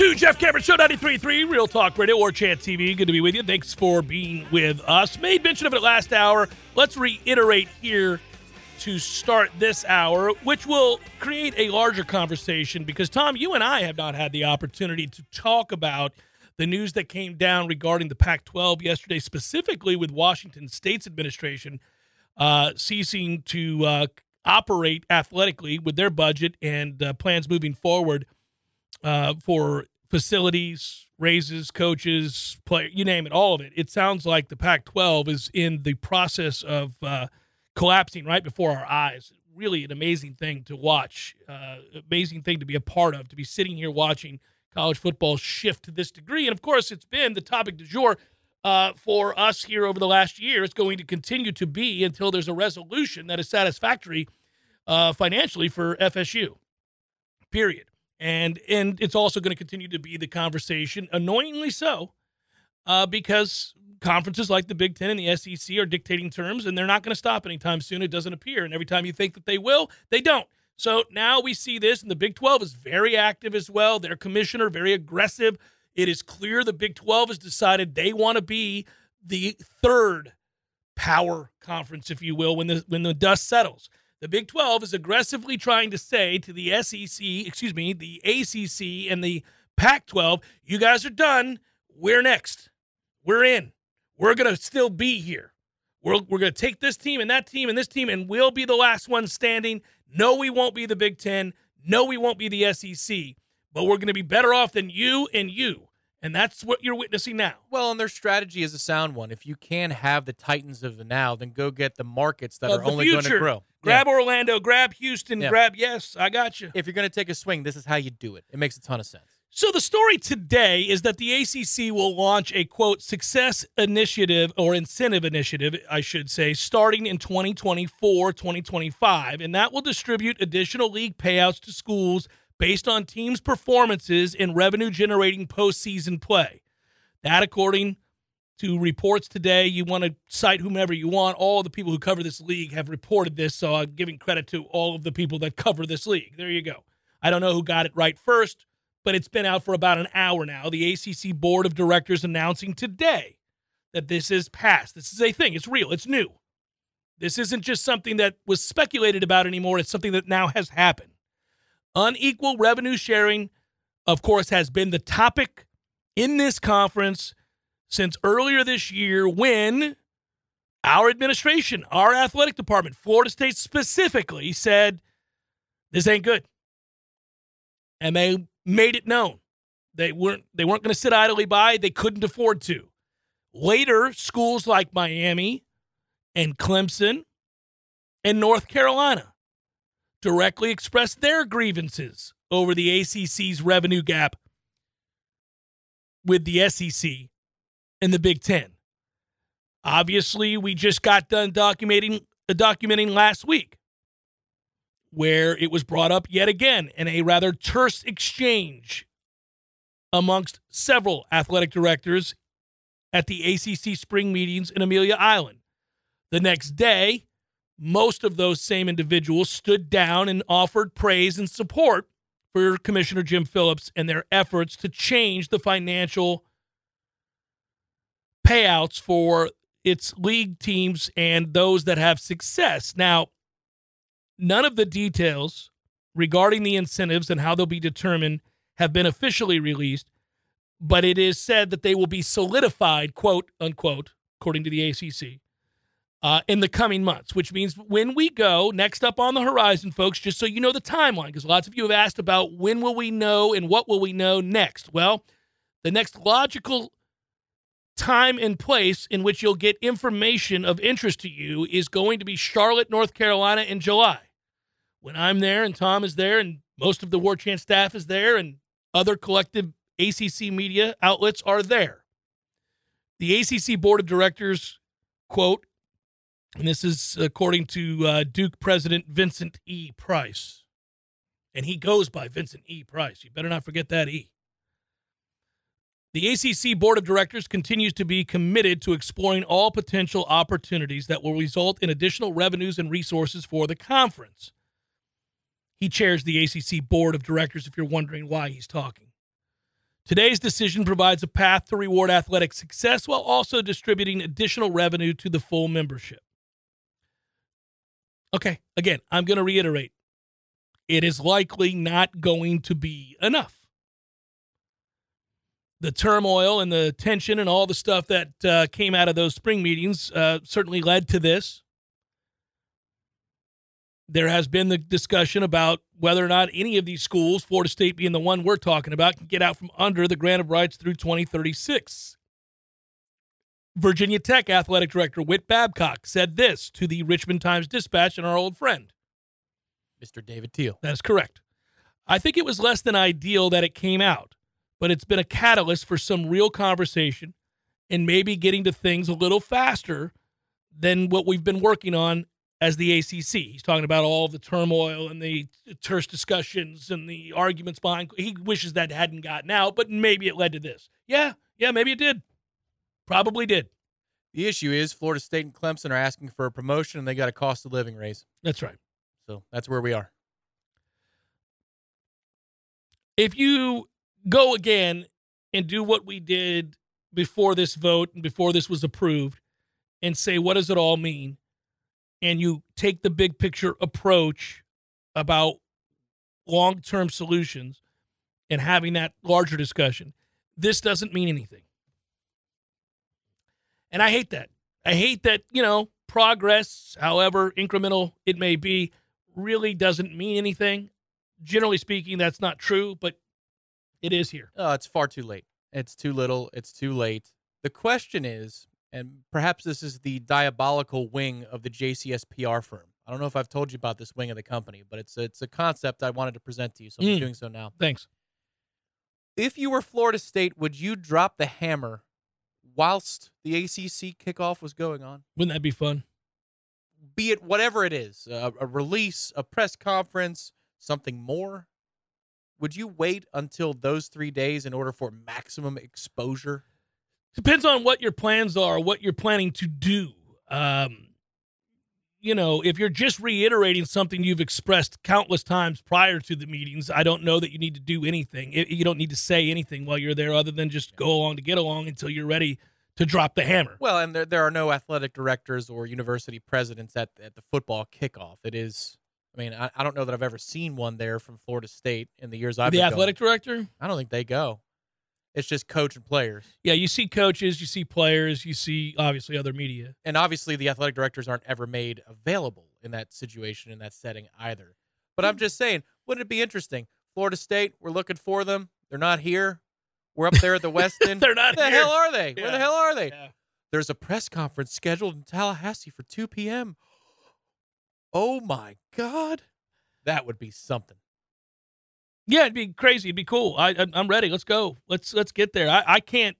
Two, Jeff Cameron Show 93.3, Real Talk Radio War Chant TV. Good to be with you. Thanks for being with us. Made mention of it last hour. Let's reiterate here to start this hour, which will create a larger conversation because, Tom, you and I have not had the opportunity to talk about the news that came down regarding the Pac 12 yesterday, specifically with Washington State's administration uh, ceasing to uh, operate athletically with their budget and uh, plans moving forward uh, for facilities, raises, coaches, play, you name it, all of it. It sounds like the Pac-12 is in the process of uh, collapsing right before our eyes. Really, an amazing thing to watch, uh, amazing thing to be a part of, to be sitting here watching college football shift to this degree. And of course, it's been the topic du jour uh, for us here over the last year. It's going to continue to be until there's a resolution that is satisfactory uh, financially for FSU. Period and and it's also going to continue to be the conversation, annoyingly so, uh, because conferences like the Big Ten and the SEC are dictating terms, and they're not going to stop anytime soon. It doesn't appear, and every time you think that they will, they don't. So now we see this, and the Big 12 is very active as well. Their commissioner very aggressive. It is clear the Big 12 has decided they want to be the third power conference, if you will, when the when the dust settles. The Big 12 is aggressively trying to say to the SEC, excuse me, the ACC and the Pac 12, you guys are done. We're next. We're in. We're going to still be here. We're, we're going to take this team and that team and this team, and we'll be the last one standing. No, we won't be the Big 10. No, we won't be the SEC, but we're going to be better off than you and you. And that's what you're witnessing now. Well, and their strategy is a sound one. If you can have the Titans of the now, then go get the markets that Of are only going to grow. Grab Yeah. Orlando, grab Houston, Yeah. grab, yes, I got you. If you're going to take a swing, this is how you do it. It makes a ton of sense. So the story today is that the ACC will launch a quote success initiative or incentive initiative, I should say, starting in 2024, 2025, and that will distribute additional league payouts to schools based on teams' performances in revenue generating postseason play. That according to reports today, you want to cite whomever you want. All the people who cover this league have reported this, so I'm giving credit to all of the people that cover this league. There you go. I don't know who got it right first, but it's been out for about an hour now. The ACC Board of Directors announcing today that this is passed. This is a thing, it's real, it's new. This isn't just something that was speculated about anymore, it's something that now has happened. Unequal revenue sharing, of course, has been the topic in this conference since earlier this year when our administration, our athletic department, Florida State specifically, said this ain't good. And they made it known. They weren't they weren't going to sit idly by, they couldn't afford to. Later, schools like Miami and Clemson and North Carolina directly expressed their grievances over the ACC's revenue gap with the SEC and the Big Ten. Obviously, we just got done documenting uh, documenting last week where it was brought up yet again in a rather terse exchange amongst several athletic directors at the ACC spring meetings in Amelia Island. The next day, most of those same individuals stood down and offered praise and support for Commissioner Jim Phillips and their efforts to change the financial payouts for its league teams and those that have success. Now, none of the details regarding the incentives and how they'll be determined have been officially released, but it is said that they will be solidified, quote unquote, according to the ACC, uh, in the coming months, which means when we go next up on the horizon, folks, just so you know the timeline, because lots of you have asked about when will we know and what will we know next. Well, the next logical time and place in which you'll get information of interest to you is going to be Charlotte, North Carolina in July. When I'm there and Tom is there and most of the War Chant staff is there and other collective ACC media outlets are there. The ACC Board of Directors, quote, and this is according to uh, Duke President Vincent E. Price. And he goes by Vincent E. Price. You better not forget that E. The ACC Board of Directors continues to be committed to exploring all potential opportunities that will result in additional revenues and resources for the conference. He chairs the ACC Board of Directors, if you're wondering why he's talking. Today's decision provides a path to reward athletic success while also distributing additional revenue to the full membership. Okay, again, I'm going to reiterate it is likely not going to be enough. The turmoil and the tension and all the stuff that uh, came out of those spring meetings uh, certainly led to this. There has been the discussion about whether or not any of these schools, Florida State being the one we're talking about, can get out from under the grant of rights through 2036. Virginia Tech athletic director Whit Babcock said this to the Richmond Times Dispatch and our old friend. Mr. David Teel. That's correct. I think it was less than ideal that it came out, but it's been a catalyst for some real conversation and maybe getting to things a little faster than what we've been working on as the ACC. He's talking about all the turmoil and the terse discussions and the arguments behind. He wishes that hadn't gotten out, but maybe it led to this. Yeah, yeah, maybe it did. Probably did. The issue is Florida State and Clemson are asking for a promotion and they got a cost of living raise. That's right. So that's where we are. If you go again and do what we did before this vote and before this was approved and say, what does it all mean? And you take the big picture approach about long term solutions and having that larger discussion, this doesn't mean anything. And I hate that. I hate that, you know, progress, however incremental it may be, really doesn't mean anything. Generally speaking, that's not true, but it is here. Oh, it's far too late. It's too little. It's too late. The question is, and perhaps this is the diabolical wing of the JCS PR firm. I don't know if I've told you about this wing of the company, but it's a, it's a concept I wanted to present to you, so I'm Mm. doing so now. Thanks. If you were Florida State, would you drop the hammer whilst the ACC kickoff was going on? Wouldn't that be fun? Be it whatever it is, a, a release, a press conference, something more. Would you wait until those three days in order for maximum exposure? Depends on what your plans are, what you're planning to do. Um, you know, if you're just reiterating something you've expressed countless times prior to the meetings, I don't know that you need to do anything. You don't need to say anything while you're there other than just go along to get along until you're ready to drop the hammer. Well, and there, there are no athletic directors or university presidents at, at the football kickoff. It is, I mean, I, I don't know that I've ever seen one there from Florida State in the years I've been. the been athletic director? I don't think they go. It's just coach and players. Yeah, you see coaches, you see players, you see obviously other media. And obviously, the athletic directors aren't ever made available in that situation, in that setting either. But I'm hmm. just saying, wouldn't it be interesting? Florida State, we're looking for them. They're not here. We're up there at the West End. They're not here. Where the here. hell are they? Where the hell are they? Yeah. There's a press conference scheduled in Tallahassee for 2 p.m. Oh my God. That would be something. Yeah, it'd be crazy. It'd be cool. I, I'm ready. Let's go. Let's let's get there. I, I can't.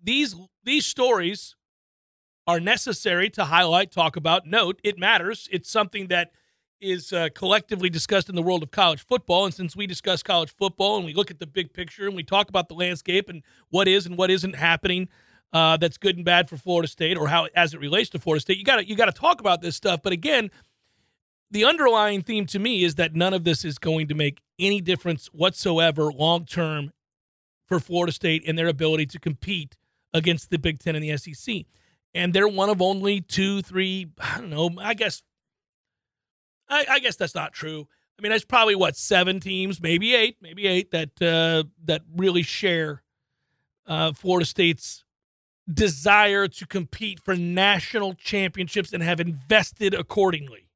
These these stories are necessary to highlight, talk about, note. It matters. It's something that is uh, collectively discussed in the world of college football. And since we discuss college football and we look at the big picture and we talk about the landscape and what is and what isn't happening, uh, that's good and bad for Florida State, or how as it relates to Florida State, you got to you got to talk about this stuff. But again, the underlying theme to me is that none of this is going to make any difference whatsoever long term for Florida State and their ability to compete against the Big Ten and the SEC. And they're one of only two, three, I don't know, I guess I, I guess that's not true. I mean, there's probably what, seven teams, maybe eight, maybe eight that uh, that really share uh, Florida State's desire to compete for national championships and have invested accordingly.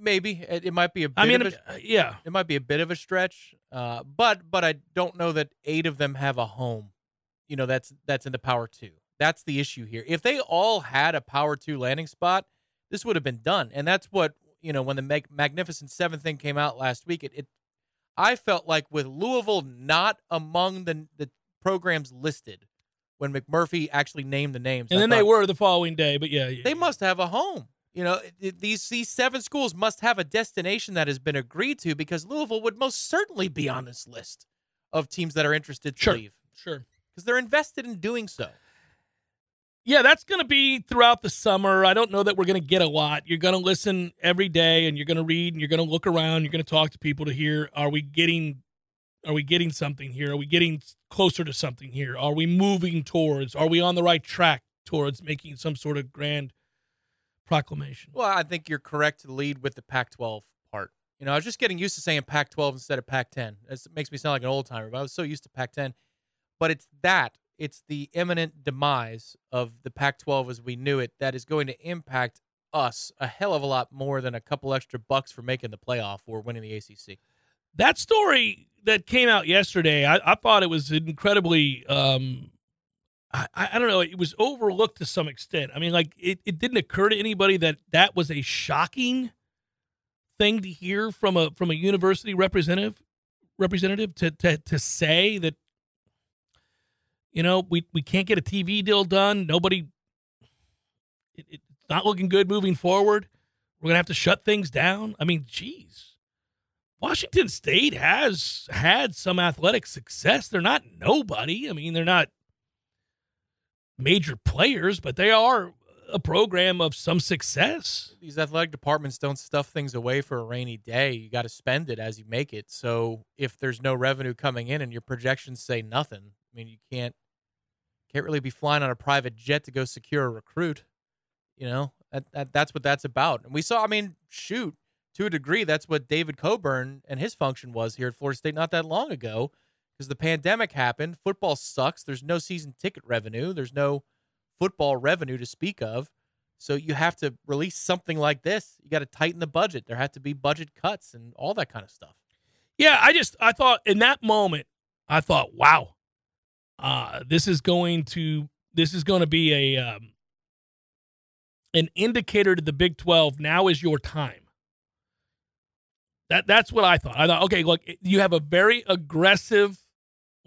Maybe it, it might be a bit I mean, of a, uh, yeah, it might be a bit of a stretch, uh, but but I don't know that eight of them have a home. You know, that's that's in the power two. That's the issue here. If they all had a power two landing spot, this would have been done. And that's what you know when the Mag- Magnificent Seven thing came out last week. It, it I felt like with Louisville not among the the programs listed when McMurphy actually named the names, And I then they were the following day, but yeah, yeah they must have a home. You know, these these seven schools must have a destination that has been agreed to because Louisville would most certainly be on this list of teams that are interested to Sure. leave sure. because they're invested in doing so. Yeah, that's going to be throughout the summer. I don't know that we're going to get a lot. You're going to listen every day and you're going to read and you're going to look around, you're going to talk to people to hear are we getting are we getting something here? Are we getting closer to something here? Are we moving towards? Are we on the right track towards making some sort of grand proclamation? Well, I think you're correct to lead with the Pac-12 part. You know, I was just getting used to saying Pac-12 instead of Pac-10. It makes me sound like an old timer, but I was so used to Pac-10. But it's that. It's the imminent demise of the Pac-12 as we knew it that is going to impact us a hell of a lot more than a couple extra bucks for making the playoff or winning the ACC. That story that came out yesterday, I, I thought it was incredibly. Um, I, I don't know. It was overlooked to some extent. I mean, like it, it didn't occur to anybody that that was a shocking thing to hear from a from a university representative representative to to to say that you know we we can't get a TV deal done. Nobody. It, it's not looking good moving forward. We're gonna have to shut things down. I mean, geez. Washington State has had some athletic success. They're not nobody. I mean, they're not major players, but they are a program of some success. These athletic departments don't stuff things away for a rainy day. You got to spend it as you make it. So if there's no revenue coming in and your projections say nothing, I mean, you can't can't really be flying on a private jet to go secure a recruit. You know, that, that that's what that's about. And we saw, I mean, shoot, to a degree, that's what David Coburn and his function was here at Florida State not that long ago because the pandemic happened. Football sucks. There's no season ticket revenue. There's no football revenue to speak of. So you have to release something like this. You got to tighten the budget. There have to be budget cuts and all that kind of stuff. Yeah, I just I thought in that moment, I thought, wow, uh, this is going to this is going to be a um, an indicator to the Big Twelve. Now is your time. That that's what I thought. I thought, okay, look, you have a very aggressive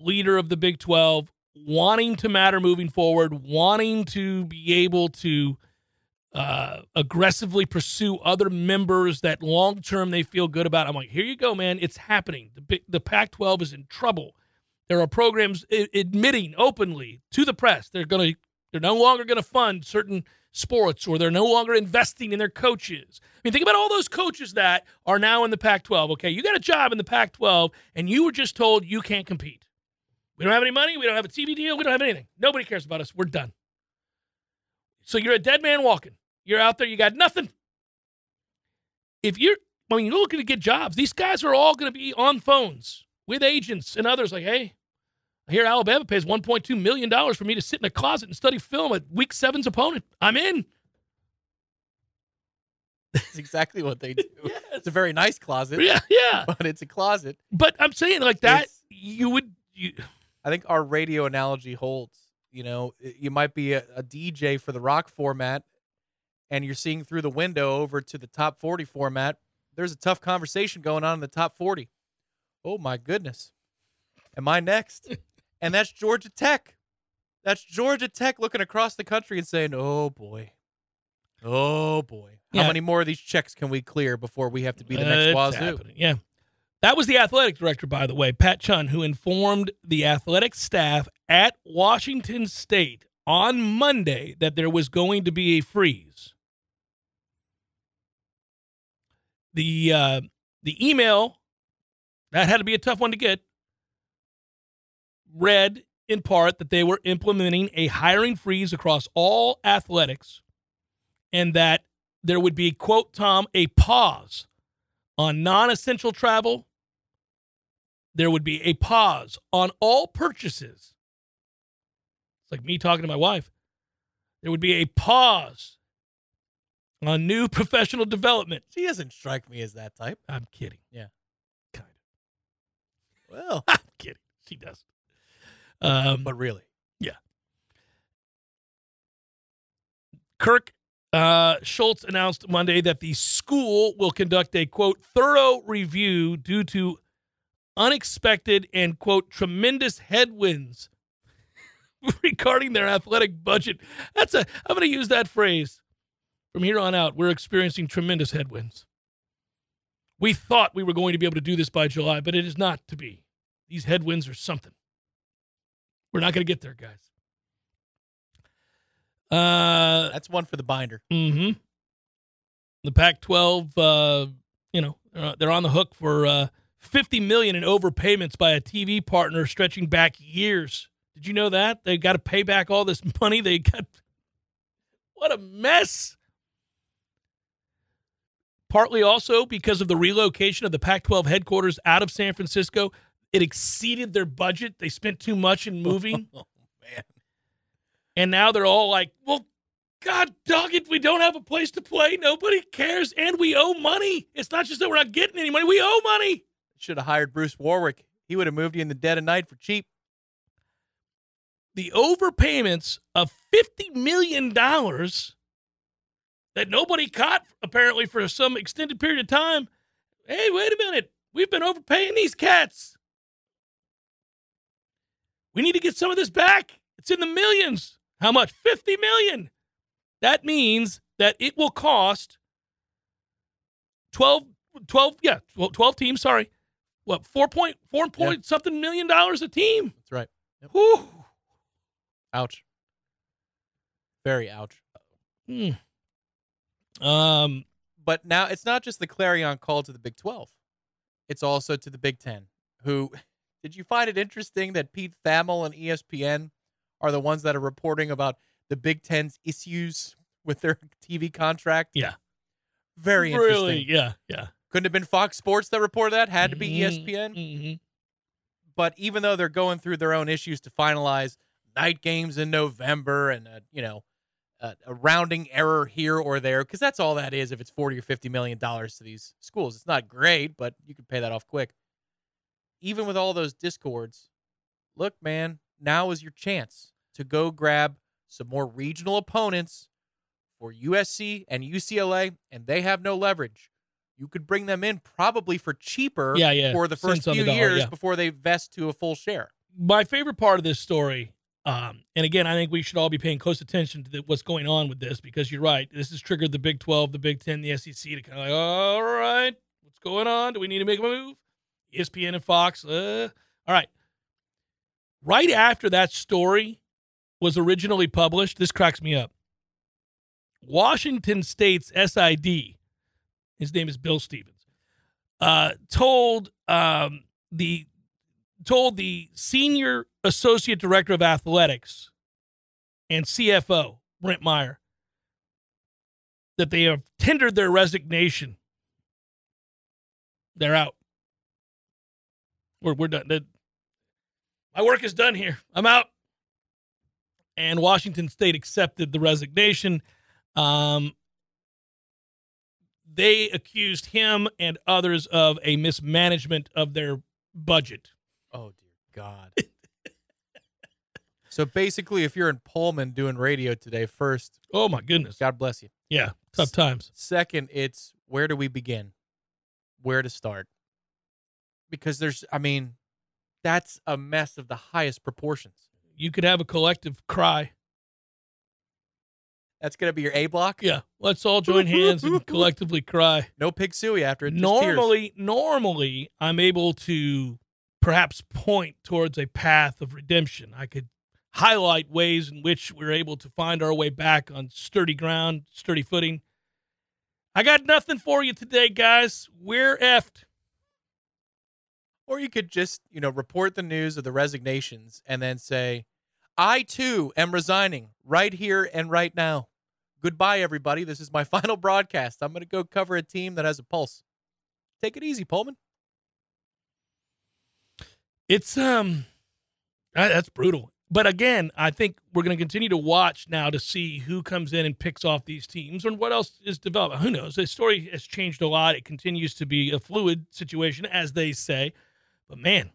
leader of the Big Twelve, wanting to matter moving forward, wanting to be able to uh, aggressively pursue other members that long term they feel good about. I'm like, here you go, man. It's happening. The the Pac-12 is in trouble. There are programs I- admitting openly to the press they're going to they're no longer going to fund certain sports or they're no longer investing in their coaches. I mean, think about all those coaches that are now in the Pac-12. Okay, you got a job in the Pac-12 and you were just told you can't compete. We don't have any money. We don't have a TV deal. We don't have anything. Nobody cares about us. We're done. So you're a dead man walking. You're out there. You got nothing. If you're when you're looking to get jobs, these guys are all going to be on phones with agents and others. Like, hey, I hear Alabama pays 1.2 million dollars for me to sit in a closet and study film at Week Seven's opponent. I'm in. That's exactly what they do. It's a very nice closet, Yeah, yeah. but it's a closet. But I'm saying like that. It's- You would. You, I think our radio analogy holds. You know, you might be a, a DJ for the rock format, and you're seeing through the window over to the top 40 format. There's a tough conversation going on in the top 40. Oh my goodness. Am I next? and that's Georgia Tech. That's Georgia Tech looking across the country and saying, "Oh boy, oh boy, how Yeah. many more of these checks can we clear before we have to be the Uh, next it's Wazoo?" happening. Yeah. That was the athletic director, by the way, Pat Chun, who informed the athletic staff at Washington State on Monday that there was going to be a freeze. The uh, the email that had to be a tough one to get read in part that they were implementing a hiring freeze across all athletics and that there would be quote tom a pause on non-essential travel there would be a pause on all purchases. It's like me talking to my wife. There would be a pause on new professional development. She doesn't strike me as that type. i'm kidding. Yeah. kind of. Well, i'm kidding. She does. Um, but really, Yeah. Kirk uh, Schulz announced Monday that the school will conduct a quote thorough review due to unexpected and quote tremendous headwinds regarding their athletic budget. That's a I'm going to use that phrase from here on out. We're experiencing tremendous headwinds. We thought we were going to be able to do this by July, but it is not to be. These headwinds are something. We're not going to get there, guys. Uh, That's one for the binder. Mm-hmm. The Pac-12, uh, you know, uh, they're on the hook for uh, 50 million in overpayments by a TV partner stretching back years. Did you know that they got to pay back all this money? They got what a mess. Partly also because of the relocation of the Pac-12 headquarters out of San Francisco, it exceeded their budget. They spent too much in moving. Oh man. And now they're all like, well, God dog it, we don't have a place to play. Nobody cares. And we owe money. It's not just that we're not getting any money, we owe money. Should have hired Bruce Warwick. He would have moved you in the dead of night for cheap. The overpayments of $50 million that nobody caught, apparently, for some extended period of time. Hey, wait a minute. We've been overpaying these cats. We need to get some of this back. It's in the millions. How much? 50 million. That means that it will cost 12, 12 yeah, 12, 12 teams, sorry. What, 4 point, 4 point Yeah. something million dollars a team? That's right. Whew. Ouch. Very ouch. Hmm. Um, But now it's not just the clarion call to the Big 12. It's also to the Big 10, who did you find it interesting that Pete Thamel and ESPN are the ones that are reporting about the Big 10's issues with their TV contract? Yeah. Very interesting. really, yeah, yeah. Couldn't have been Fox Sports that reported that, had to be Mhm, ESPN. mhm. But even though they're going through their own issues to finalize night games in November and, uh, you know, uh, a rounding error here or there, because that's all that is if it's 40 or 50 million dollars to these schools. It's not great, but you can pay that off quick. Even with all those discords, look, man, now is your chance to go grab some more regional opponents for USC and UCLA, and they have no leverage. You could bring them in probably for cheaper Yeah, yeah. for the first Cents few the dollar, years yeah. before they vest to a full share. My favorite part of this story, um, and again, I think we should all be paying close attention to the, what's going on with this because you're right. This has triggered the Big 12, the Big 10, the SEC to kind of like, all right, what's going on? Do we need to make a move? ESPN and Fox. Uh, all right. Right after that story was originally published, this cracks me up. Washington State's SID, his name is Bill Stevens, uh, told um, the told the senior associate director of athletics and CFO Brent Meyer that they have tendered their resignation. They're out. We're we're done. My work is done here. I'm out. And Washington State accepted the resignation. Um, they accused him and others of a mismanagement of their budget. Oh dear God. so basically, if you're in Pullman doing radio today, first, Oh my goodness. God bless you. Yeah, tough times. Second, it's where do we begin? Where to start? Because there's, I mean, that's a mess of the highest proportions. You could have a collective cry. That's gonna be your A block. Yeah, let's all join hands and collectively cry. No pig suey after it. just tears. Normally, normally I'm able to perhaps point towards a path of redemption. I could highlight ways in which we're able to find our way back on sturdy ground, sturdy footing. I got nothing for you today, guys. We're effed. Or you could just, you know, report the news of the resignations and then say, I too am resigning right here and right now. Goodbye, everybody. This is my final broadcast. I'm going to go cover a team that has a pulse. Take it easy, Pullman. It's um that's brutal. But again, I think we're going to continue to watch now to see who comes in and picks off these teams and what else is developed. Who knows? The story has changed a lot. It continues to be a fluid situation, as they say. But man,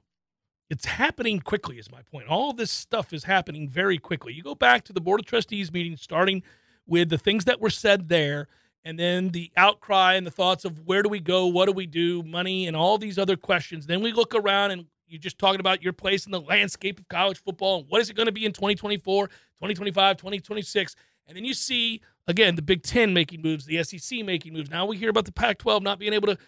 it's happening quickly, is my point. All this stuff is happening very quickly. You go back to the Board of Trustees meeting starting with the things that were said there and then the outcry and the thoughts of where do we go, what do we do, money, and all these other questions. Then we look around and you're just talking about your place in the landscape of college football and what is it going to be in 2024, 2025, 2026. And then you see, again, the Big Ten making moves, the SEC making moves. Now we hear about the Pac 12 not being able to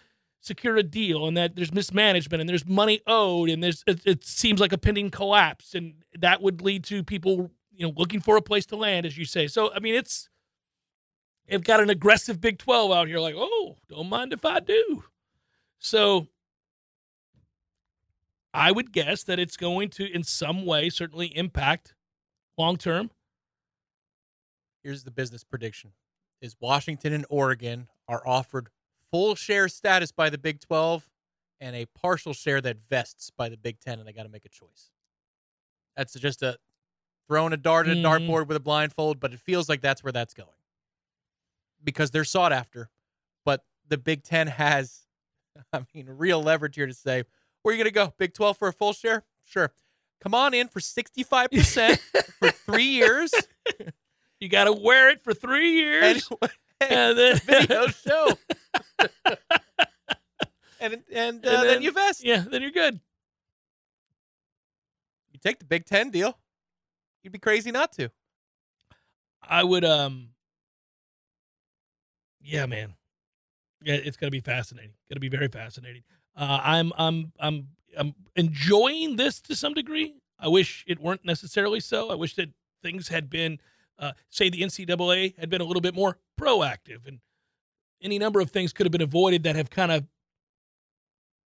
secure a deal and that there's mismanagement and there's money owed and there's it, it seems like a pending collapse and that would lead to people you know looking for a place to land as you say so i mean it's they've got an aggressive big 12 out here like oh don't mind if i do so i would guess that it's going to in some way certainly impact long term Here's the business prediction: Is Washington and Oregon are offered full share status by the Big 12 and a partial share that vests by the Big 10, and they got to make a choice. That's just a throwing a dart at a Mhm. dartboard with a blindfold, but it feels like that's where that's going because they're sought after. But the Big 10 has, I mean, real leverage here to say, where are you going to go? Big 12 for a full share? Sure. Come on in for 65% for three years. you got to wear it for three years And, and then video show. and and, uh, then, then- you vest. yeah then you're good You take the Big Ten deal. You'd be crazy not to. I would um yeah, man. Yeah, it's gonna be fascinating. Gonna be very fascinating. Uh I'm I'm I'm I'm enjoying this to some degree. I wish it weren't necessarily so. I wish that things had been uh say the NCAA had been a little bit more proactive and any number of things could have been avoided that have kind of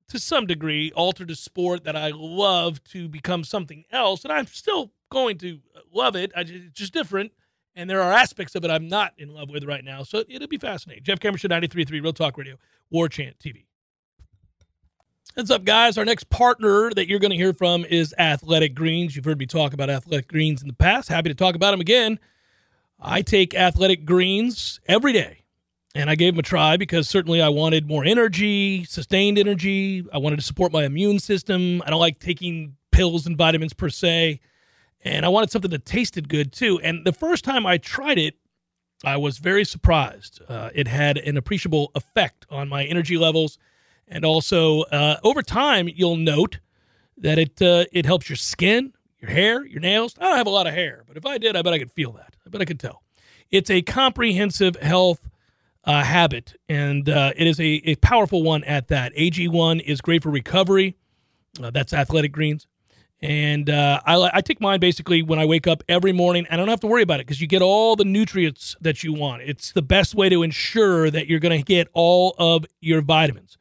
to some degree altered a sport that I love to become something else and I'm still going to love it. I it's just different and there are aspects of it I'm not in love with right now. So it'll be fascinating. Jeff Cameron Show 93.3 Real Talk Radio, War Chant TV. What's up, guys? Our next partner that you're going to hear from is Athletic Greens. You've heard me talk about Athletic Greens in the past. Happy to talk about them again. I take Athletic Greens every day, and I gave them a try because certainly I wanted more energy, sustained energy. I wanted to support my immune system. I don't like taking pills and vitamins per se and I wanted something that tasted good too. And the first time I tried it, I was very surprised. Uh, it had an appreciable effect on my energy levels, and also uh, over time, you'll note that it uh, it helps your skin, your hair, your nails. I don't have a lot of hair, but if I did, I bet I could feel that. I bet I could tell. It's a comprehensive health uh, habit, and uh, it is a, a powerful one at that. AG1 is great for recovery. Uh, that's Athletic Greens. And uh, I, I take mine basically when I wake up every morning. I don't have to worry about it because you get all the nutrients that you want. It's the best way to ensure that you're going to get all of your vitamins.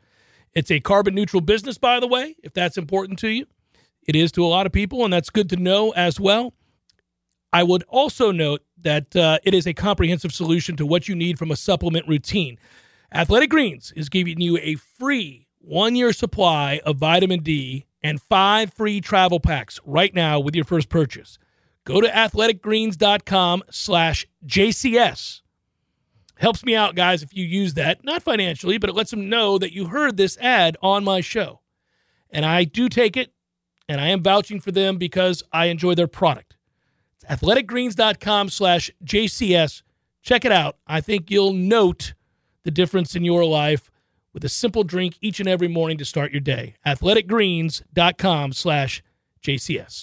It's a carbon neutral business, by the way, if that's important to you. It is to a lot of people, and that's good to know as well. I would also note that uh, it is a comprehensive solution to what you need from a supplement routine. Athletic Greens is giving you a free one year supply of vitamin D and five free travel packs right now with your first purchase. Go to athleticgreens.com slash JCS. Helps me out, guys, if you use that. Not financially, but it lets them know that you heard this ad on my show. And I do take it, and I am vouching for them because I enjoy their product. It's athleticgreens.com slash JCS. Check it out. I think you'll note the difference in your life with a simple drink each and every morning to start your day. Athleticgreens.com slash JCS.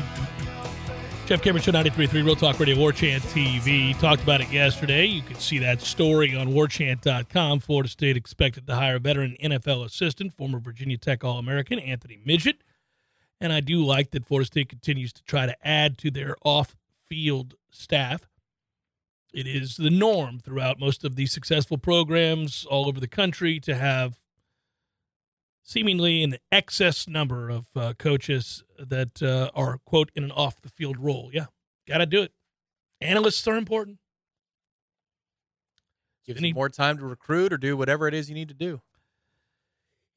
Jeff Cameron Show 93.3 Real Talk Radio, War Chant TV. Talked about it yesterday. You can see that story on warchant.com. Florida State expected to hire veteran NFL assistant, former Virginia Tech All American Anthony Midget. And I do like that Florida State continues to try to add to their off field staff. It is the norm throughout most of these successful programs all over the country to have seemingly an excess number of uh, coaches that uh, are, quote, in an off the field role. Yeah, got to do it. Analysts are important. Gives Any- you more time to recruit or do whatever it is you need to do.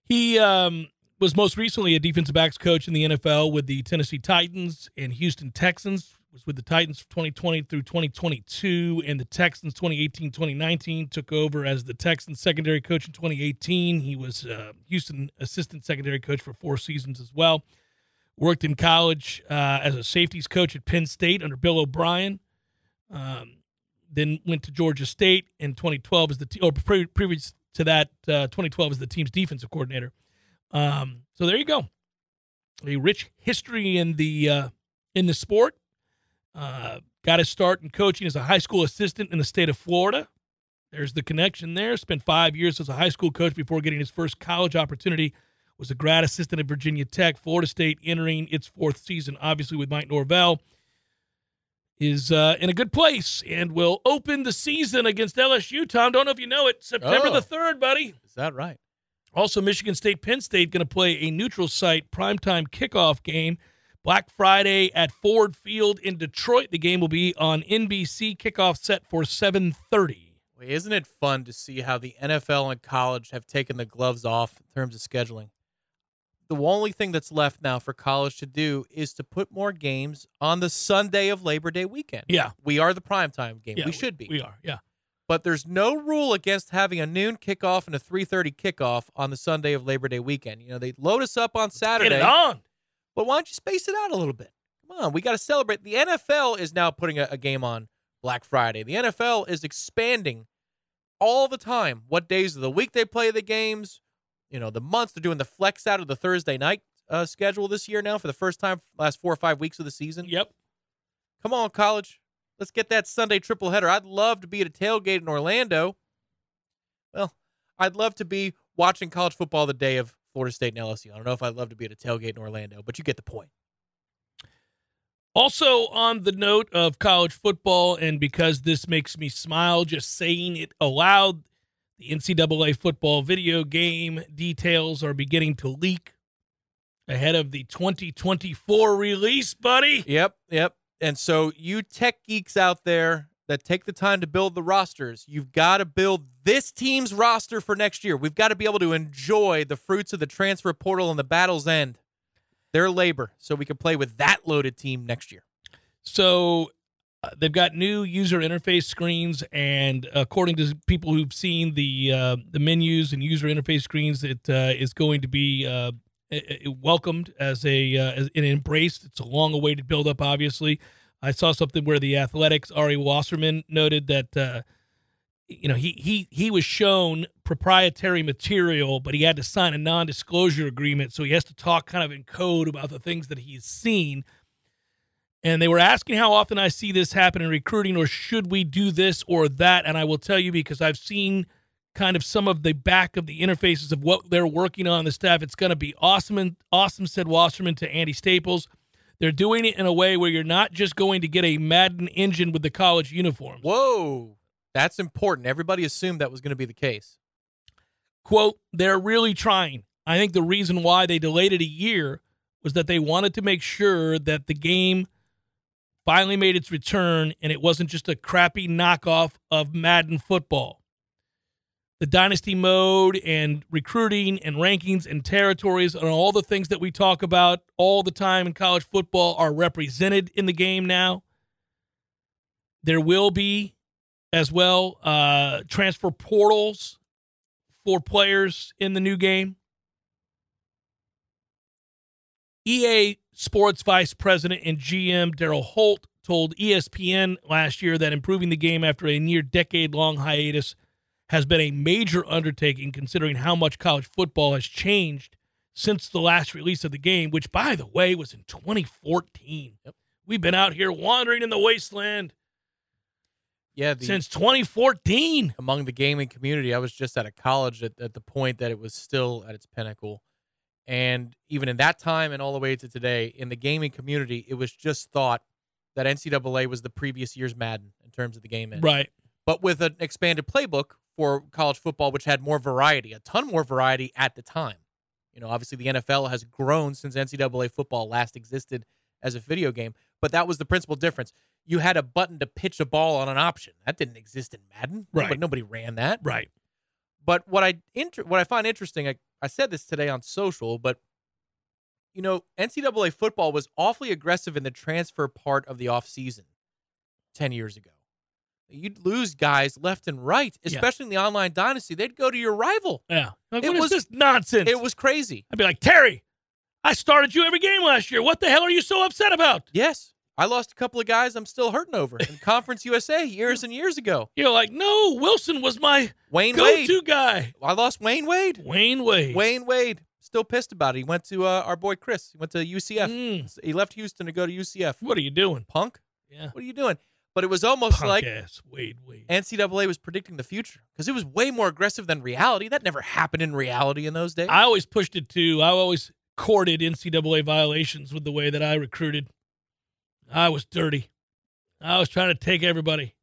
He um, was most recently a defensive backs coach in the NFL with the Tennessee Titans and Houston Texans. Was with the Titans from 2020 through 2022, and the Texans 2018 2019. Took over as the Texans secondary coach in 2018. He was uh, Houston assistant secondary coach for four seasons as well. Worked in college uh, as a safeties coach at Penn State under Bill O'Brien. Um, then went to Georgia State in 2012 as the te- or pre- previous to that uh, 2012 as the team's defensive coordinator. Um, so there you go, a rich history in the uh, in the sport. Uh, got his start in coaching as a high school assistant in the state of Florida. There's the connection there. Spent five years as a high school coach before getting his first college opportunity. Was a grad assistant at Virginia Tech. Florida State entering its fourth season, obviously with Mike Norvell is uh, in a good place and will open the season against LSU. Tom, don't know if you know it. September Oh. the 3rd, buddy. Is that right? Also, Michigan State, Penn State going to play a neutral site primetime kickoff game Black Friday at Ford Field in Detroit. The game will be on NBC. Kickoff set for 7:30. Wait, Isn't it fun to see how the NFL and college have taken the gloves off in terms of scheduling? The only thing that's left now for college to do is to put more games on the Sunday of Labor Day weekend. Yeah, We are the primetime game. yeah, we should be. We are. Yeah. but there's no rule against having a noon kickoff and a 3:30 kickoff on the Sunday of Labor Day weekend. You know, they load us up on Saturday. Get it on. But why don't you space it out a little bit? Come on, we got to celebrate. The NFL is now putting a, a game on Black Friday. The NFL is expanding all the time what days of the week they play the games. You know, the months they're doing the flex out of the Thursday night uh, schedule this year now for the first time last four or five weeks of the season. Yep. Come on, college. Let's get that Sunday triple header. I'd love to be at a tailgate in Orlando. Well, I'd love to be watching college football the day of Florida State and LSU. I don't know if I'd love to be at a tailgate in Orlando, but you get the point. Also, on the note of college football, and because this makes me smile just saying it aloud, the NCAA football video game details are beginning to leak ahead of the 2024 release, buddy. Yep, yep. And so, you tech geeks out there that take the time to build the rosters, you've got to build this team's roster for next year. We've got to be able to enjoy the fruits of the transfer portal and the battle's end, their labor, so we can play with that loaded team next year. So uh, they've got new user interface screens, and according to people who've seen the uh, the menus and user interface screens, it uh, is going to be uh, welcomed as a uh, as an embraced. It's a long awaited build up. Obviously, I saw something where the Athletics Ari Wasserman noted that. You know, he he he was shown proprietary material, but he had to sign a non-disclosure agreement, so he has to talk kind of in code about the things that he's seen. And they were asking how often I see this happen in recruiting, or should we do this or that? And I will tell you because I've seen kind of some of the back of the interfaces of what they're working on. The staff, it's going to be awesome. And awesome, said Wasserman to Andy Staples. They're doing it in a way where you're not just going to get a Madden engine with the college uniforms. Whoa, that's important. Everybody assumed that was going to be the case. quote, they're really trying. I think the reason why they delayed it a year was that they wanted to make sure that the game finally made its return and it wasn't just a crappy knockoff of Madden football. The dynasty mode and recruiting and rankings and territories and all the things that we talk about all the time in college football are represented in the game now. There will be as well uh, transfer portals for players in the new game. EA Sports Vice President and GM Daryl Holt told ESPN last year that improving the game after a near decade long hiatus has been a major undertaking considering how much college football has changed since the last release of the game, which, by the way, was in 2014. Yep. We've been out here wandering in the wasteland Yeah, the, since 2014. among the gaming community, I was just out of college at, at the point that it was still at its pinnacle. And even in that time and all the way to today, in the gaming community, it was just thought that NCAA was the previous year's Madden in terms of the game. engine. Right. But with an expanded playbook for college football, which had more variety, a ton more variety at the time. You know, obviously the NFL has grown since NCAA football last existed as a video game, but that was the principal difference. You had a button to pitch a ball on an option. That didn't exist in Madden. Right. But nobody ran that. Right. But what I inter- what I find interesting, I, I said this today on social, but you know, NCAA football was awfully aggressive in the transfer part of the offseason 10 years ago. You'd lose guys left and right, Yeah. especially in the online dynasty. They'd go to your rival. Yeah. Like, It was- just nonsense? It was crazy. I'd be like, Terry, I started you every game last year. What the hell are you so upset about? Yes. I lost a couple of guys I'm still hurting over in Conference USA years and years ago. You're like, no, Wilson was my Wayne go-to Wade. guy. I lost Wayne Wade. Wayne Wade. Wayne Wade. Still pissed about it. He went to uh, our boy Chris. He went to UCF. Mm, He left Houston to go to UCF. what are you doing? Punk? Yeah. What are you doing? But it was almost Punk like ass Wade Wade. NCAA was predicting the future because it was way more aggressive than reality. That never happened in reality in those days. I always pushed it too. I always courted NCAA violations with the way that I recruited. I was dirty. I was trying to take everybody,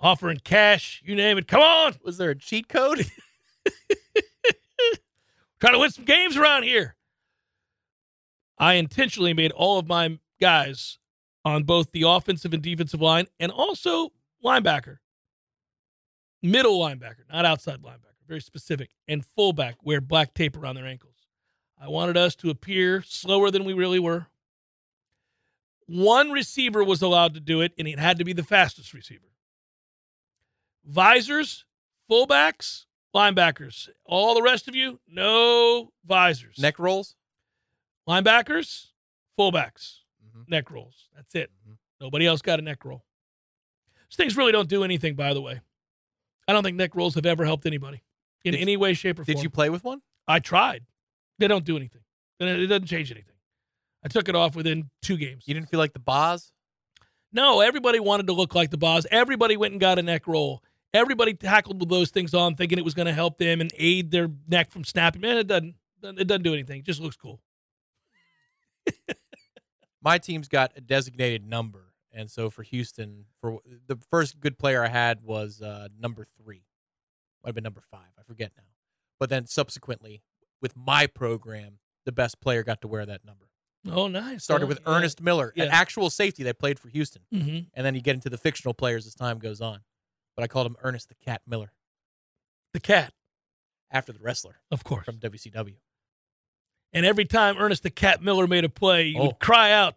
offering cash, you name it. Come on, was there a cheat code? trying to win some games around here. I intentionally made all of my guys on both the offensive and defensive line and also linebacker, middle linebacker, not outside linebacker, very specific, and fullback wear black tape around their ankles. I wanted us to appear slower than we really were. One receiver was allowed to do it, and it had to be the fastest receiver. Visors, fullbacks, linebackers. All the rest of you, no visors. Neck rolls? Linebackers, fullbacks, Mhm. neck rolls. That's it. Mhm. Nobody else got a neck roll. These things really don't do anything, by the way. I don't think neck rolls have ever helped anybody in Did- any way, shape, or form. Did you play with one? I tried. They don't do anything. It doesn't change anything. I took it off within two games. You didn't feel like the Boz? No, everybody wanted to look like the Boz. Everybody went and got a neck roll. Everybody tackled with those things on, thinking it was going to help them and aid their neck from snapping. Man, it doesn't. It doesn't do anything. It just looks cool. My team's got a designated number. And so for Houston, for the first good player I had was uh, number three. Might have been number five. I forget now. But then subsequently, with my program, the best player got to wear that number. Oh, nice. Started Oh, with yeah. Ernest Miller, an actual safety that played for Houston. Mhm. And then you get into the fictional players as time goes on. But I called him Ernest the Cat Miller The cat, after the wrestler of course. from WCW. And every time Ernest the Cat Miller made a play, you Oh. would cry out,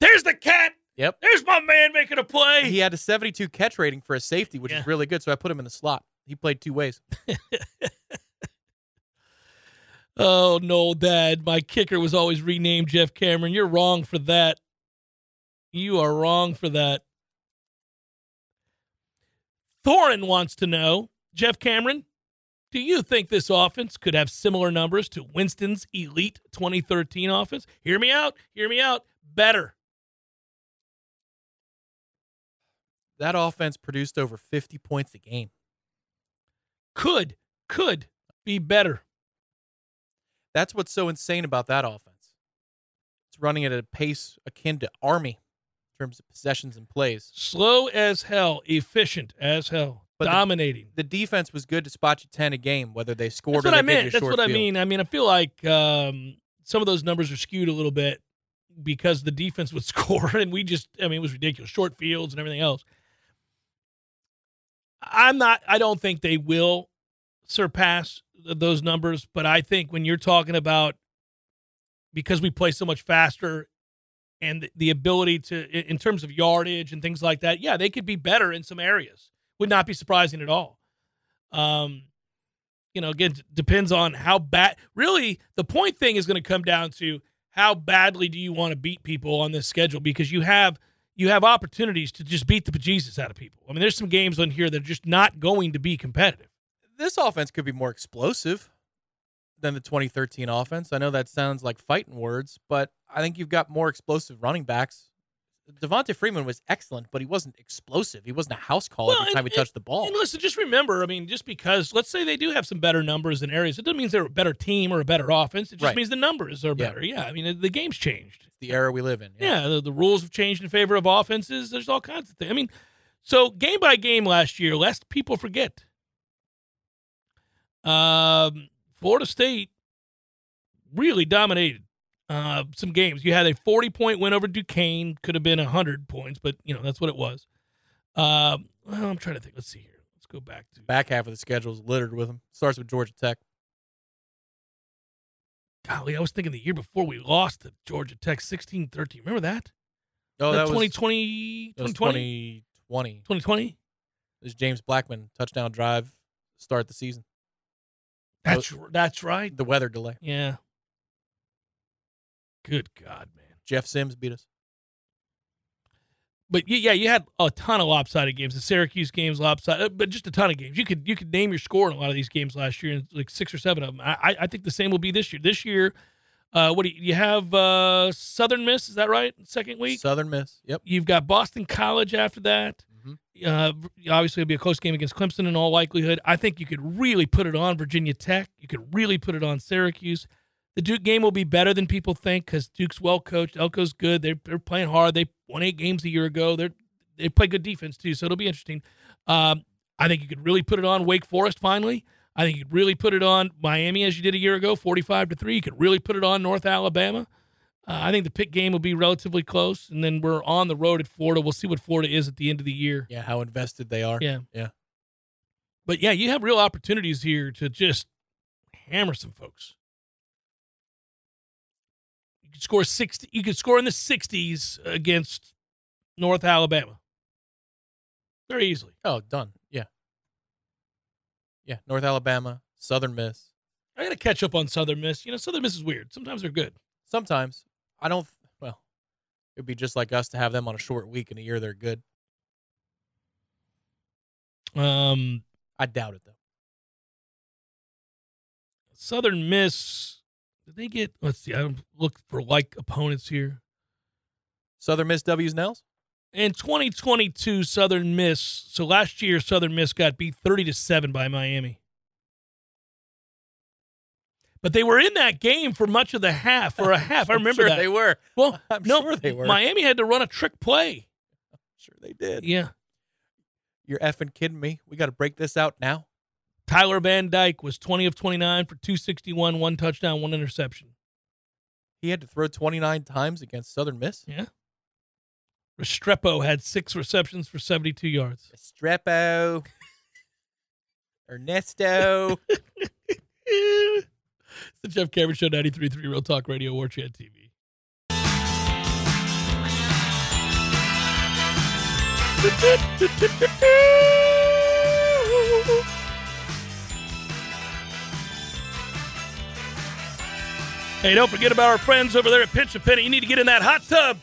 "There's the cat! Yep. There's my man making a play!" He had a 72 catch rating for a safety, which Yeah. is really good. So I put him in the slot. He played two ways. Oh no, Dad! My kicker was always renamed Jeff Cameron. You're wrong for that. You are wrong for that. Thorin wants to know, Jeff Cameron, do you think this offense could have similar numbers to Winston's elite 2013 offense? Hear me out. Hear me out. Better. That offense produced over 50 points a game. Could could be better. That's what's so insane about that offense. It's running at a pace akin to Army in terms of possessions and plays. Slow as hell, efficient as hell, But dominating. The defense was good to spot you 10 a game, whether they scored That's or what they I meant. That's what I mean. I mean, I feel like um, some of those numbers are skewed a little bit because the defense would score, and we just, I mean, it was ridiculous. Short fields and everything else. I'm not. I don't think they will surpass those numbers, but I think when you're talking about because we play so much faster and the- ability to, in in terms of yardage and things like that, yeah, they could be better in some areas. Would not be surprising at all. Um, you know, again, depends on how bad. Really, the point thing is going to come down to how badly do you want to beat people on this schedule because you have you have opportunities to just beat the bejesus out of people. I mean, there's some games on here that are just not going to be competitive. This offense could be more explosive than the 2013 offense. I know that sounds like fighting words, but I think you've got more explosive running backs. Devonta Freeman was excellent, but he wasn't explosive. He wasn't a house call Well, every and- time he touched the ball. And listen, just remember, I mean, just because let's say they do have some better numbers in areas, it doesn't mean they're a better team or a better offense. It just Right. means the numbers are Yeah. better. Yeah, I mean, the game's changed. It's the era we live in. Yeah, the, the rules have changed in favor of offenses. There's all kinds of things. I mean, so game by game last year, lest people forget, um, Florida State really dominated uh, some games. You had a 40 point win over Duquesne, could have been 100 points, but you know that's what it was. Um, well, I'm trying to think. Let's see here. Let's go back to Back half of the schedule is littered with them. Starts with Georgia Tech. golly. I was thinking the year before we lost to Georgia Tech 16-13. Remember that? Oh, that, was 2020, that was 2020, 2020. 2020. This James Blackman touchdown drive start the season. That's that's right. The weather delay. Yeah. Good God, man. Jeff Sims beat us. But yeah, you had a ton of lopsided games. The Syracuse games lopsided, uh, but just a ton of games. You could you could name your score in a lot of these games last year, and like six or seven of them. I I- I think the same will be this year. This year, uh, what do you, you have? Uh, Southern Miss, is that right? Second week. Southern Miss. Yep. You've got Boston College after that. Mhm. Uh, obviously, it'll be a close game against Clemson in all likelihood. I think you could really put it on Virginia Tech. You could really put it on Syracuse. The Duke game will be better than people think because Duke's well coached. Elko's good. They're, they're playing hard. They won eight games a year ago. They're they play good defense too, so it'll be interesting. Um, I think you could really put it on Wake Forest finally. I think you could really put it on Miami as you did a year ago, forty-five to three. You could really put it on North Alabama. Uh, I think the pick game will be relatively close, and then we're on the road at Florida. We'll see what Florida is at the end of the year. Yeah, how invested they are. Yeah. Yeah. But yeah, you have real opportunities here to just hammer some folks. You could score sixty. You could score in the sixties against North Alabama very easily. Oh, done. Yeah. Yeah. North Alabama, Southern Miss. I got to catch up on Southern Miss. You know, Southern Miss is weird. Sometimes they're good. Sometimes I don't. Well, it'd be just like us to have them on a short week in a year they're good. Um, I doubt it though. Southern Miss. Did they get? Let's see. I'm looking for like opponents here. Southern Miss W's Nels. In 2022, Southern Miss. So last year, Southern Miss got beat 30 to seven by Miami. But they were in that game for much of the half, for a half. I remember sure that. they were. well, I'm no, sure they were. Miami had to run a trick play. Sure they did. Yeah. You're effing kidding me. We got to break this out now. Tyler Van Dyke was 20 of 29 for 261, one touchdown, one interception. He had to throw 29 times against Southern Miss. Yeah. Restrepo had six receptions for 72 yards. Restrepo. Ernesto. It's the Jeff Cameron Show, 93.3 Real Talk Radio, War Chant TV. Hey, don't forget about our friends over there at Pinch a Penny. You need to get in that hot tub.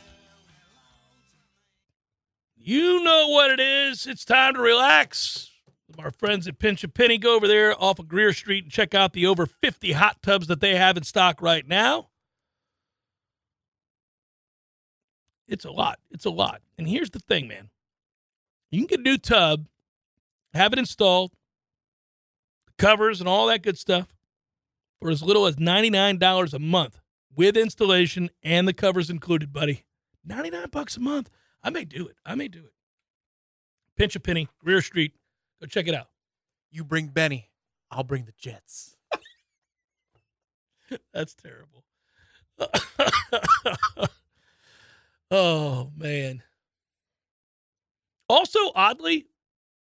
You know what it is. It's time to relax. Our friends at Pinch a Penny go over there off of Greer Street and check out the over 50 hot tubs that they have in stock right now. It's a lot. It's a lot. And here's the thing, man. You can get a new tub, have it installed, the covers and all that good stuff for as little as $99 a month with installation and the covers included, buddy. 99 bucks a month. I may do it. I may do it. Pinch a penny, Greer Street. Go check it out. You bring Benny. I'll bring the Jets. That's terrible. oh man. Also, oddly,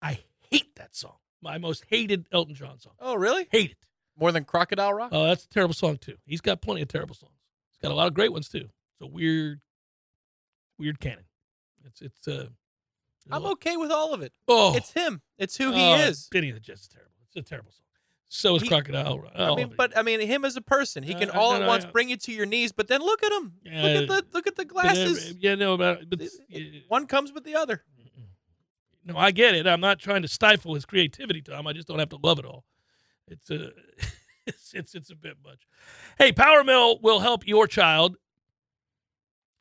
I hate that song. My most hated Elton John song. Oh, really? Hate it. More than Crocodile Rock? Oh, that's a terrible song too. He's got plenty of terrible songs. He's got a lot of great ones too. It's a weird, weird canon. It's it's uh. I'm okay with all of it. Oh, It's him. It's who he oh, is. Benny the Jet's is terrible. It's a terrible song. So is He- Crocodile. I mean, but I mean, him as a person, he can uh, all no, at no, once I- bring you to your knees. But then look at him. look at the look at the glasses. yeah, no, but, but One comes with the other. No, I get it. I'm not trying to stifle his creativity, Tom. I just don't have to love it all. It's uh, a, it's, it's it's a bit much. Hey, Power Mill will help your child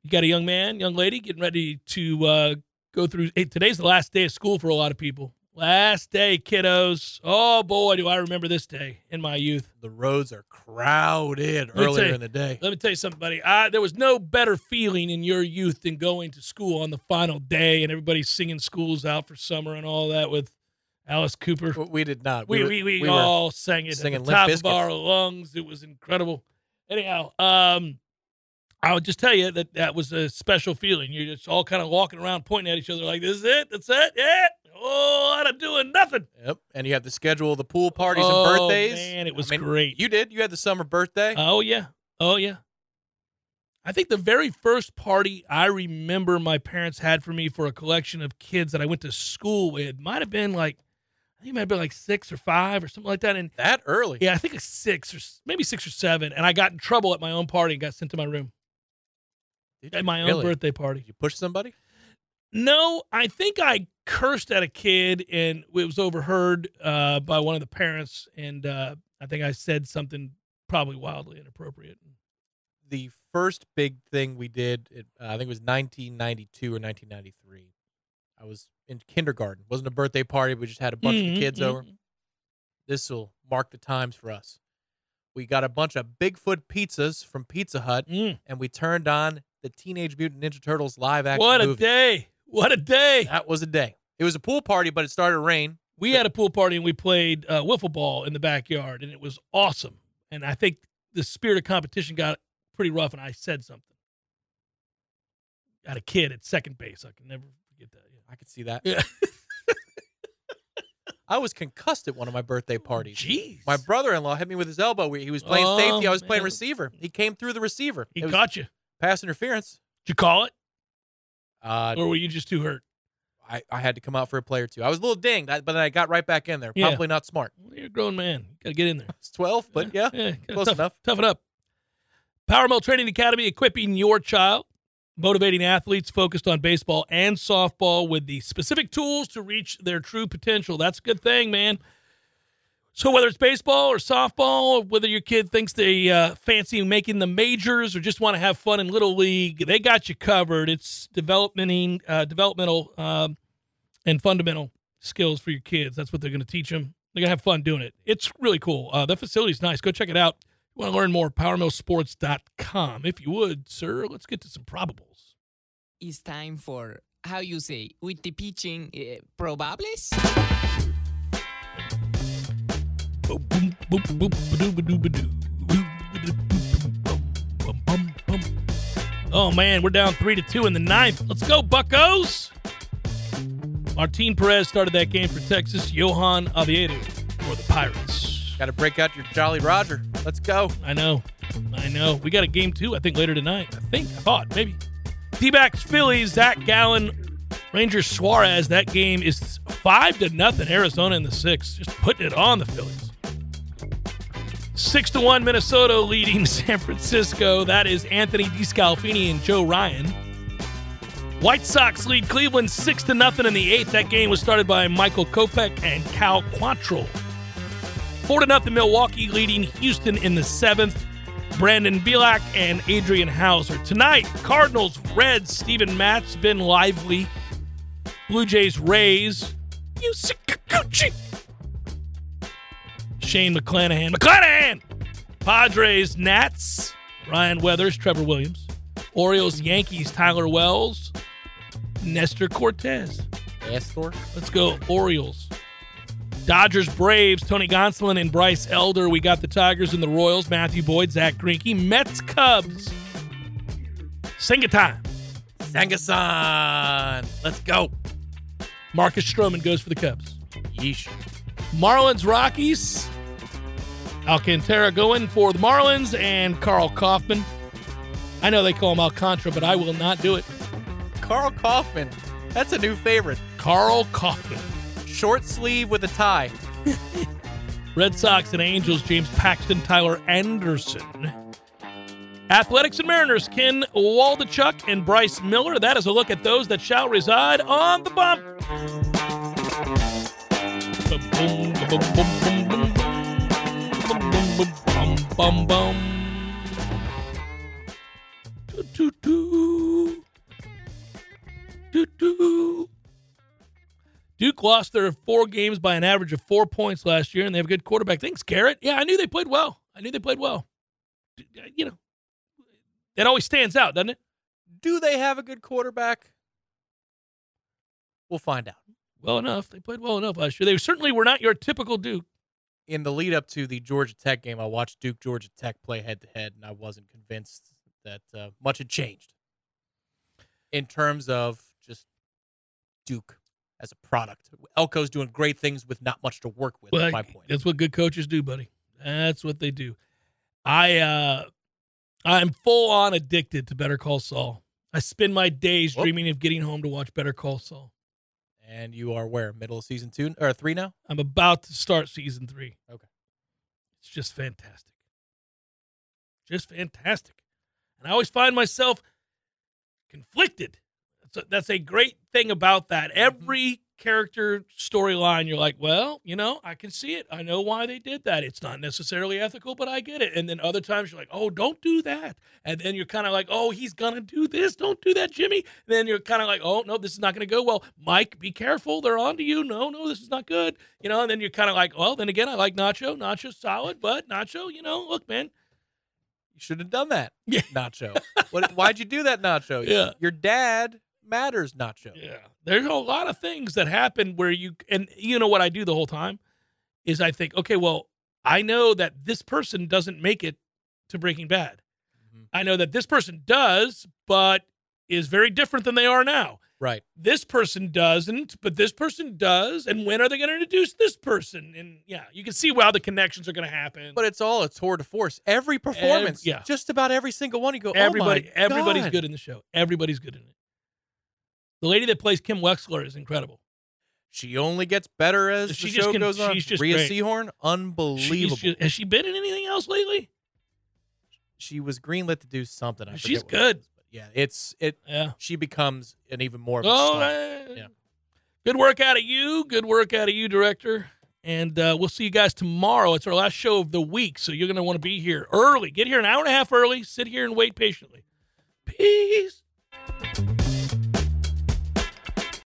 You got a young man, young lady getting ready to uh, go through. Hey, today's the last day of school for a lot of people. Last day, kiddos. Oh boy, do I remember this day in my youth. The roads are crowded Let earlier you- in the day. Let me tell you something, buddy. I, there was no better feeling in your youth than going to school on the final day and everybody singing schools out for summer and all that with Alice Cooper. We did not. We were- we, we, were- all sang it singing at the top of our lungs. It was incredible. Anyhow, um, I would just tell you that that was a special feeling. You're just all kind of walking around, pointing at each other like, "This is it. That's it. Yeah. Oh, I'm doing nothing." Yep. And you have to schedule the pool parties oh, and birthdays. Man, it was I mean, great. You did. You had the summer birthday. Oh yeah. Oh yeah. I think the very first party I remember my parents had for me for a collection of kids that I went to school with might have been like I think it might have been like six or five or something like that. And that early. yeah, I think it's six or maybe six or seven. And I got in trouble at my own party and got sent to my room at my own birthday party. Did you push somebody? No, I think I cursed at a kid and it was overheard uh, by one of the parents. And uh, I think I said something probably wildly inappropriate. The first big thing we did, it, uh, I think it was 1992 or 1993. I was in kindergarten. It wasn't a birthday party. We just had a bunch Mhm, of kids over. mhm. This will mark the times for us. We got a bunch of Bigfoot pizzas from Pizza Hut, Mm. and we turned on the Teenage Mutant Ninja Turtles live action What a movie. day! What a day! That was a day. It was a pool party, but it started to rain. We had a pool party and we played uh, wiffle ball in the backyard, and it was awesome. And I think the spirit of competition got pretty rough, and I said something. Got a kid at second base. I can never forget that. I could see that. Yeah. I was concussed at one of my birthday parties. Jeez. My brother-in-law hit me with his elbow. He was playing Oh, safety. I was playing receiver. He came through the receiver. he it was caught you. Pass interference. Did you call it, Uh, or were you just too hurt? I, I had to come out for a play or two. I was a little dinged, but then I got right back in there. Yeah. Probably not smart. Well, you're a grown man. You got to get in there. It's 12, but yeah. yeah, close tough, enough. Tough it up. Power Mill Training Academy equipping your child, motivating athletes focused on baseball and softball with the specific tools to reach their true potential. That's a good thing, man. So whether it's baseball or softball, or whether your kid thinks they uh, fancy making the majors or just want to have fun in little league, they got you covered. It's developmenting, uh, developmental, um, and fundamental skills for your kids. That's what they're going to teach them. They're going to have fun doing it. It's really cool. Uh, the facility's nice. Go check it out. You want to learn more? PowerMillSports.com. If you would, sir, let's get to some probables. It's time for how you say with the pitching uh, probables. Oh man, we're down three to two in the ninth. Let's go, Buckos! Martin Perez started that game for Texas. Johan Oviedo for the Pirates. Got to break out your Jolly Roger. Let's go. I know, I know. We got a game two, I think, later tonight. I think, I thought, maybe. D-backs, Phillies, Zac Gallen, Rangers, Suarez. That game is five to nothing. Arizona in the six, just putting it on the Phillies. Six to one, Minnesota leading San Francisco. That is Anthony DeSclafani and Joe Ryan. White Sox lead Cleveland six to nothing in the eighth. That game was started by Michael Kopech and Cal Quantrill. Four to nothing, Milwaukee leading Houston in the seventh. Brandon Bielak and Adrian Houser. Tonight, Cardinals, Reds, Steven Matz, Ben Lively. Blue Jays, Rays. Yusei Kikuchi. Shane McClanahan. McClanahan! Padres, Nats. Ryan Weathers, Trevor Williams. Orioles, Yankees, Tyler Wells. Nestor Cortes. Astor. Let's go, Orioles. Dodgers, Braves, Tony Gonsolin and Bryce Elder. We got the Tigers and the Royals, Matthew Boyd, Zack Greinke. Mets, Cubs. Sing it time. Sangasan. Let's go. Marcus Stroman goes for the Cubs. Yeesh. Marlins, Rockies. Alcantara going for the Marlins and Karl Kauffmann. I know they call him Alcantara, but I will not do it. Karl Kauffmann. That's a new favorite. Karl Kauffmann. Short sleeve with a tie. Red Sox and Angels, James Paxton, Tyler Anderson. Athletics and Mariners, Ken Waldichuk and Bryce Miller. That is a look at those that shall reside on the bump. Boom, boom, boom, bum bum bum bum. Do do do. Do do. Duke lost their four games by an average of four points last year, and they have a good quarterback. Thanks, Garrett. Yeah, I knew they played well. I knew they played well. Uh, you know, that always stands out, doesn't it? Do they have a good quarterback? We'll find out. Well enough. They played well enough last year. They certainly were not your typical Duke. In the lead up to the Georgia Tech game, I watched Duke Georgia Tech play head to head, and I wasn't convinced that uh, much had changed in terms of just Duke as a product. Elko's doing great things with not much to work with. Well, my point. That's what good coaches do, buddy. That's what they do. I uh I'm full on addicted to Better Call Saul. I spend my days Whoop. dreaming of getting home to watch Better Call Saul. And you are where? Middle of season two or three now? I'm about to start season three. Okay. It's just fantastic. Just fantastic. And I always find myself conflicted. That's a, that's a great thing about that. Mm-hmm. Every character storyline, you're like, well, you know, I can see it. I know why they did that. It's not necessarily ethical, but I get it. And then other times you're like, oh, don't do that. And then you're kind of like, oh, he's going to do this. Don't do that, Jimmy. And then you're kind of like, oh, no, this is not going to go well. Mike, be careful. They're on to you. No, no, this is not good. You know, and then you're kind of like, well, then again, I like Nacho. Nacho's solid, but Nacho, you know, look, man. You should have done that, Yeah. Nacho. what, why'd you do that, Nacho? Yeah. Your dad matters, Nacho. Yeah. There's a lot of things that happen where you and you know what I do the whole time is I think, okay, well, I know that this person doesn't make it to Breaking Bad. Mhm. I know that this person does, but is very different than they are now. Right. This person doesn't, but this person does. And when are they going to introduce this person? And yeah, you can see how the connections are going to happen. But it's all a tour de force. Every performance, yeah. just about every single one. You go, everybody, oh everybody's God. good in the show. Everybody's good in it. The lady that plays Kim Wexler is incredible. She only gets better as She the show can- goes on. she's just Rhea great. Seehorn, unbelievable. just- has she been in anything else lately? she was greenlit to do something. I She's what it good. was, yeah, it's it. Yeah. She becomes an even more of a Oh, uh, Yeah. good work out of you. Good work out of you, director. And uh, we'll see you guys tomorrow. It's our last show of the week, so you're going to want to be here early. Get here an hour and a half early. Sit here and wait patiently. Peace.